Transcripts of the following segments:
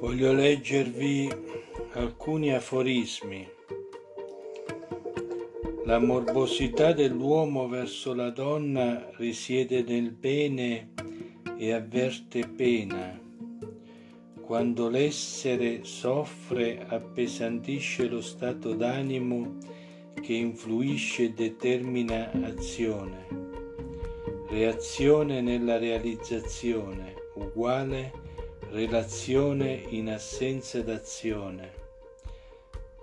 Voglio leggervi alcuni aforismi. La morbosità dell'uomo verso la donna risiede nel bene e avverte pena. Quando l'essere soffre appesantisce lo stato d'animo che influisce e determina azione. Reazione nella realizzazione uguale relazione in assenza d'azione.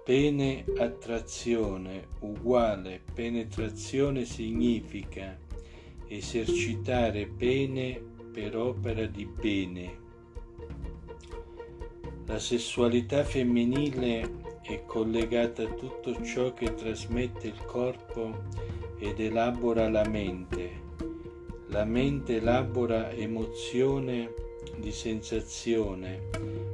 Pene attrazione uguale penetrazione significa esercitare pene per opera di bene. La sessualità femminile è collegata a tutto ciò che trasmette il corpo ed elabora la mente. La mente elabora emozione di sensazione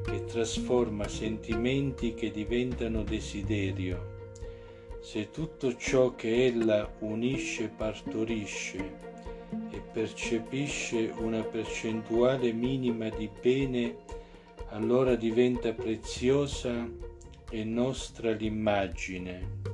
che trasforma sentimenti che diventano desiderio. Se tutto ciò che ella unisce partorisce e percepisce una percentuale minima di bene, allora diventa preziosa e nostra l'immagine.